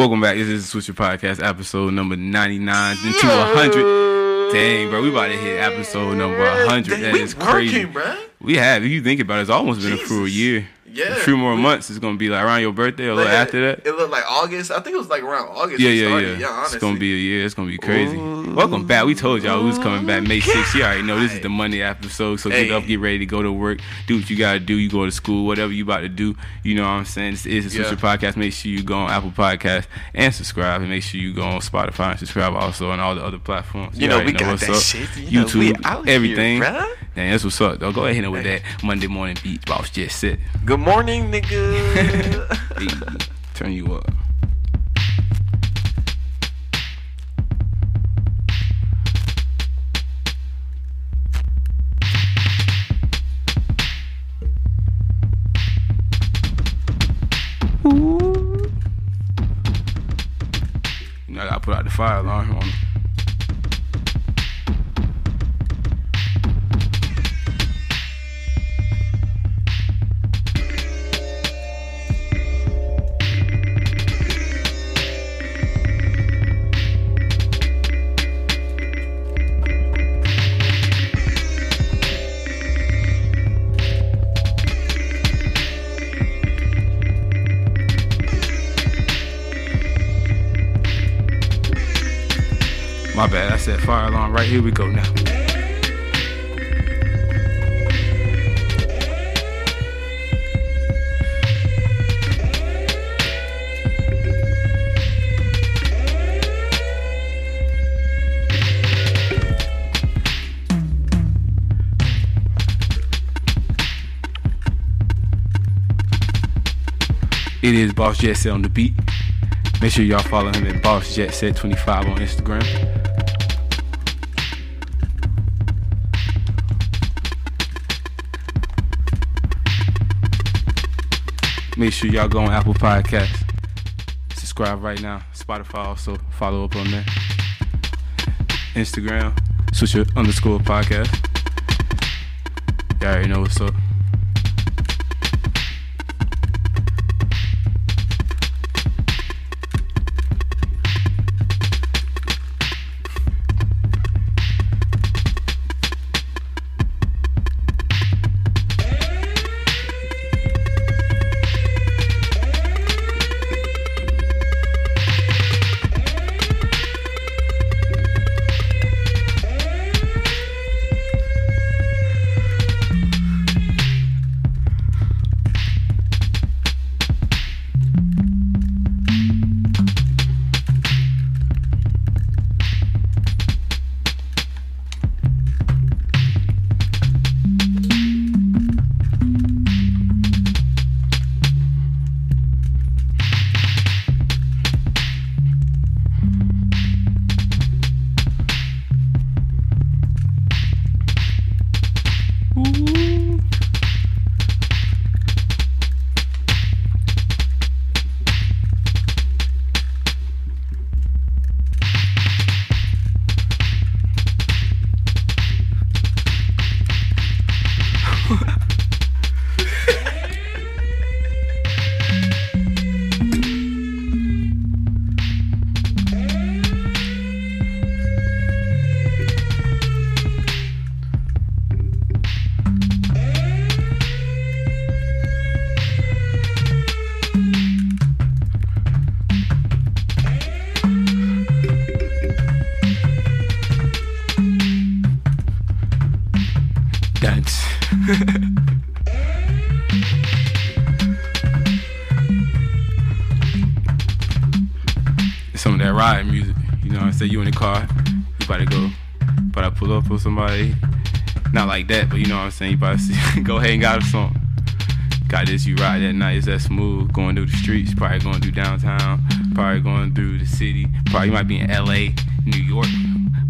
Welcome back. This is the Swisher Podcast, episode number 99 into 100. Dang, bro, we about to hit episode number 100. Dang, that is crazy. Bro. We have. If you think about it, it's almost been a full year. Yeah. A few more months. It's going to be like around your birthday or a little Like, after that. It looked like August. I think it was like around August. Yeah, we yeah, started. yeah. honestly. it's gonna be a year. It's gonna be crazy. Welcome back. We told y'all we was coming back May 6th. You already know this is the Monday episode. So get up, get ready to go to work, do what you gotta do. You go to school, whatever you about to do. You know what I'm saying? This is the Yeah. Swisher Podcast. Make sure you go on Apple Podcast and subscribe, and make sure you go on Spotify and subscribe also on all the other platforms. You know, we already got what's that up. shit. You know, YouTube, we out here, everything. bruh. Dang, that's what's up. Though. Go ahead and with that Monday morning beat. Boss just said. Good morning, nigga. Hey, turn you up. You know, I gotta put out the fire alarm on My bad. I said fire alarm. Right here we go now. It is Boss Jet Set on the beat. Make sure y'all follow him at Boss Jet Set 25 on Instagram. Make sure y'all go on Apple Podcasts. Subscribe right now. Spotify also follow up on there. Instagram, swisher underscore podcast. Y'all already know what's up. Dance. Some of that ride music. You know, I say you in the car, you about to go, but I pull up with somebody. Not like that, but you know what I'm saying. You about to see, go ahead and got a song. Got this, you ride that night, it's that smooth, going through the streets, probably going through downtown, probably going through the city, probably might be in LA, New York,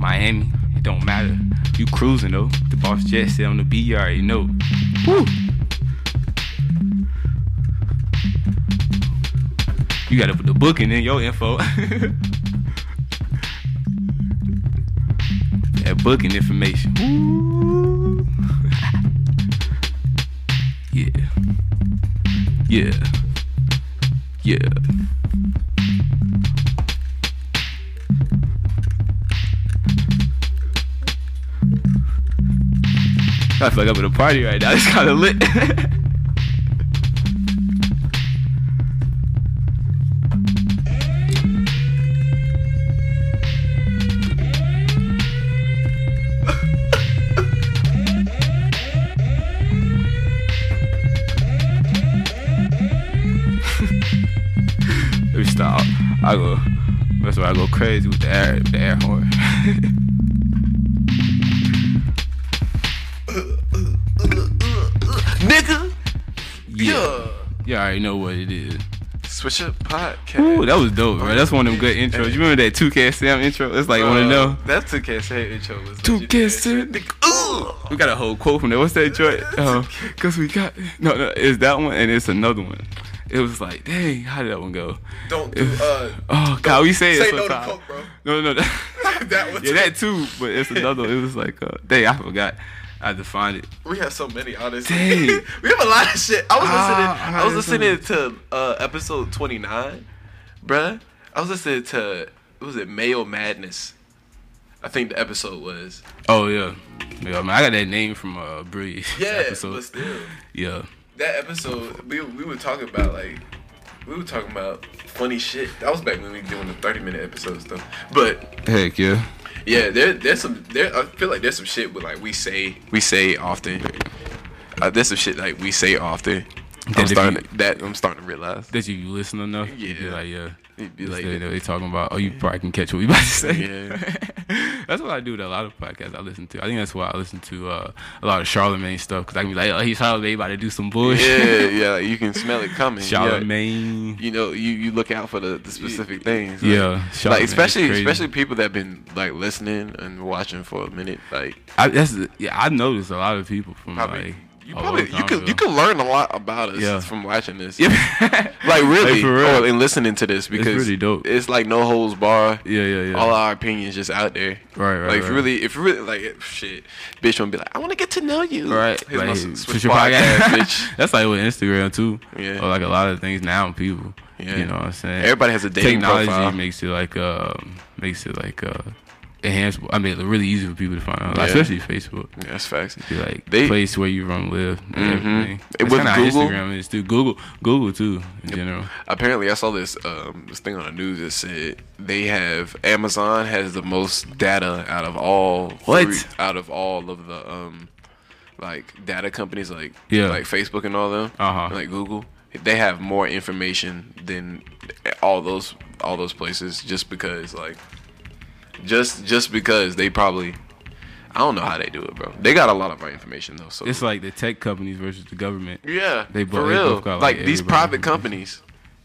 Miami, it don't matter. You cruising though, the Boss Jet Set on the beat, you already know. Woo! You gotta put the booking in your info. that booking information. Yeah. Yeah. Yeah. I feel like I'm at a party right now. It's kind of lit. Let me stop. I go. That's why I go crazy with the air, the air horn. already know what it is. Swisher podcast. Ooh, that was dope, bro. That's one of them good intros. You remember that 2K Sam intro? It's like, want to know? That 2K Sam intro was 2K. Sam. We got a whole quote from there. What's that joint? Uh, Cause we got no, no. It's that one and it's another one. It was like, dang, how did that one go? Don't do uh Oh God, we say it say no to sometimes. coke, bro. No, no, that, That one yeah, that too. But it's another. one. It was like, uh, dang, I forgot. I had to find it. We have so many, honestly. Dang. we have a lot of shit. I was Ah, listening. I I was had listening to uh, episode twenty nine, bruh. I was listening to what was it Mayo Madness? I think the episode was. Oh yeah, yeah. Man, I got that name from uh, Bree. Yeah, episode. but still, Yeah. that episode we we were talking about like we were talking about funny shit. That was back when we were doing the thirty minute episodes though. But Heck yeah. Yeah, there there's some there. I feel like there's some shit with like we say we say often. Uh, there's some shit like we say often. That I'm starting you- to, that I'm starting to realize. That you listen enough. you'd be Yeah. like yeah. It'd be like- they, they talking about. Oh, you probably can catch what we about to say. Yeah. that's what I do with a lot of podcasts I listen to. I think that's why I listen to uh, a lot of Charlemagne stuff because I can be like, oh, he's Charlemagne about to do some bullshit. yeah, yeah, you can smell it coming. Yeah. Charlemagne. You know, you, you look out for the, the specific things. Yeah, like, like especially especially people that been like listening and watching for a minute. Like I, that's yeah. I noticed a lot of people from probably like you probably you could ago. you could learn a lot about us Yeah. from watching this. Yeah. Like really, for real. oh, and listening to this because it's, really dope. It's like no holds bar. Yeah, yeah, yeah. All our opinions just out there. Right, right, Like if really, if really like shit, bitch, gonna be like, I want to get to know you. Right, Here's like, s- switch Swisher podcast, bitch. That's like with Instagram too. Yeah. Or like a lot of things now, people. Yeah. You know what I'm saying? Everybody has a dating Technology profile. makes it like um makes it like uh enhanced. I mean, really easy for people to find out, like, Yeah. especially Facebook. Yeah, that's facts. Be like They- place where you from live. And Mhm. everything. It was kinda Google. Instagram is too. Google, Google too in general. Apparently, I saw this um, this thing on the news that said they have Amazon has the most data out of all What? three- out of all of the um like data companies like Yeah. like Facebook and all them Uh-huh. like Google. They have more information than all those all those places just because like just just because they probably I don't know how they do it, bro. They got a lot of our information though. So It's like the tech companies versus the government. yeah, they for both- they real. both got, like like, these private companies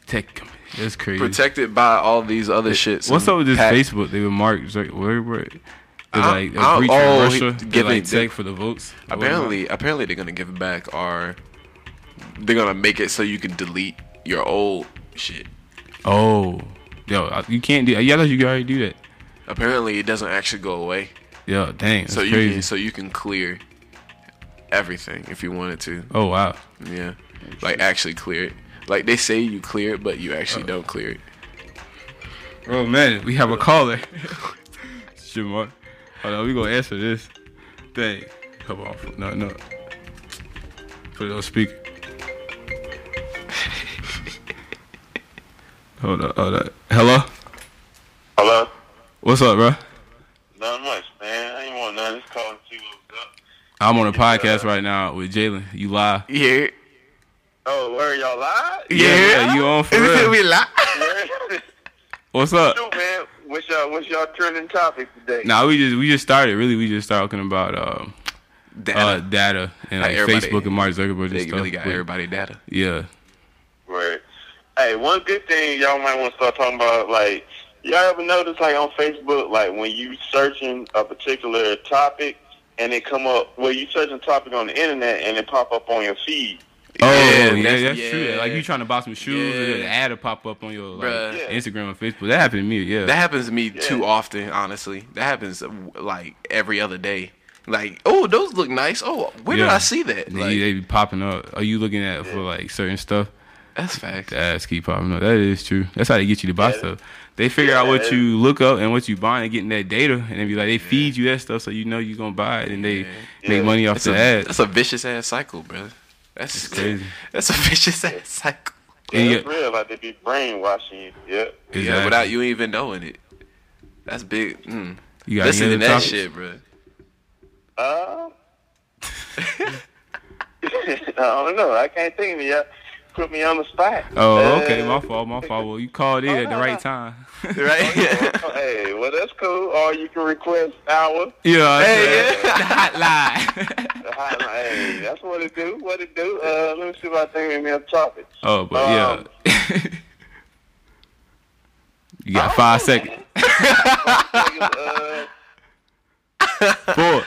Tech companies. That's crazy. protected by all these other shits. What's up with this Facebook? They were Mark Zuckerberg. Like a breach oh, Russia. Giving- like tech for the votes. Apparently, apparently they're gonna give back our. They're gonna make it so you can delete your old shit. Oh, yo, you can't do. Yeah, I thought you could already do that. Apparently, it doesn't actually go away. Yo, dang, so you crazy. can so you can clear everything if you wanted to. oh wow. Yeah, like actually clear it. Like they say you clear it, but you actually don't clear it. Oh man, we have a caller. Mark. Hold on, we gonna answer this. Dang, come on, no, no. Put it on speaker. hold on, hold. Hello, Hello? What's up, bro? Not much, man. I ain't want nothing. Just calling to see what's up. I'm on a podcast right now with Jalen. You live? Yeah, Oh, where y'all live? yeah, you on for real? we lie. Where? What's up? Shoot, man. What's y'all, what's y'all trending topic today? Nah, we just we just started. Really, we just started talking about um, Data. uh, data and Like like Facebook and Mark Zuckerberg and they stuff. really got but- everybody data. Yeah. Right. Hey, one good thing y'all might want to start talking about, like, y'all ever notice, like, on Facebook, like, when you searching a particular topic and it come up, well, you searching a topic on the internet and it pop up on your feed. Oh Yeah, yeah, that's- that's, true. yeah. Like you trying to buy some shoes, and Yeah. then an ad will pop up on your like, Bruh. Instagram and Facebook. That happened to me. Yeah. That happens to me too often, honestly. That happens uh, like every other day. Like, oh, those look nice. Oh, where did I see that? they, Like, they be popping up. Are you looking at it for like certain stuff? That's fact. The ads keep popping up. That is true. That's how they get you to buy Yeah. stuff. They figure out what you look up and what you buy and getting that data, and they be like, they feed you that stuff so you know you're gonna buy it, and they Yeah. make money off That's the a, ads. that's a vicious ass cycle, bro. That's It's crazy. That's a vicious ass cycle. Yeah, And that's real. Like they be brainwashing you. Yep. Yeah, without you even knowing it. That's big. Mm. You got Listen any to other that topics? shit, bro. Uh, I don't know. I can't think of it yet. Put me on the spot. Oh, okay, Uh, my fault, my fault. Well, you called in Oh, at the right time. Right? hey, well that's cool. Or you can request our yeah, Hey, hey, the hotline. the hotline. Hey, that's what it do. What it do. Uh, let me see if I think of me a topic. oh, but Um, yeah. you got five seconds. uh, Four,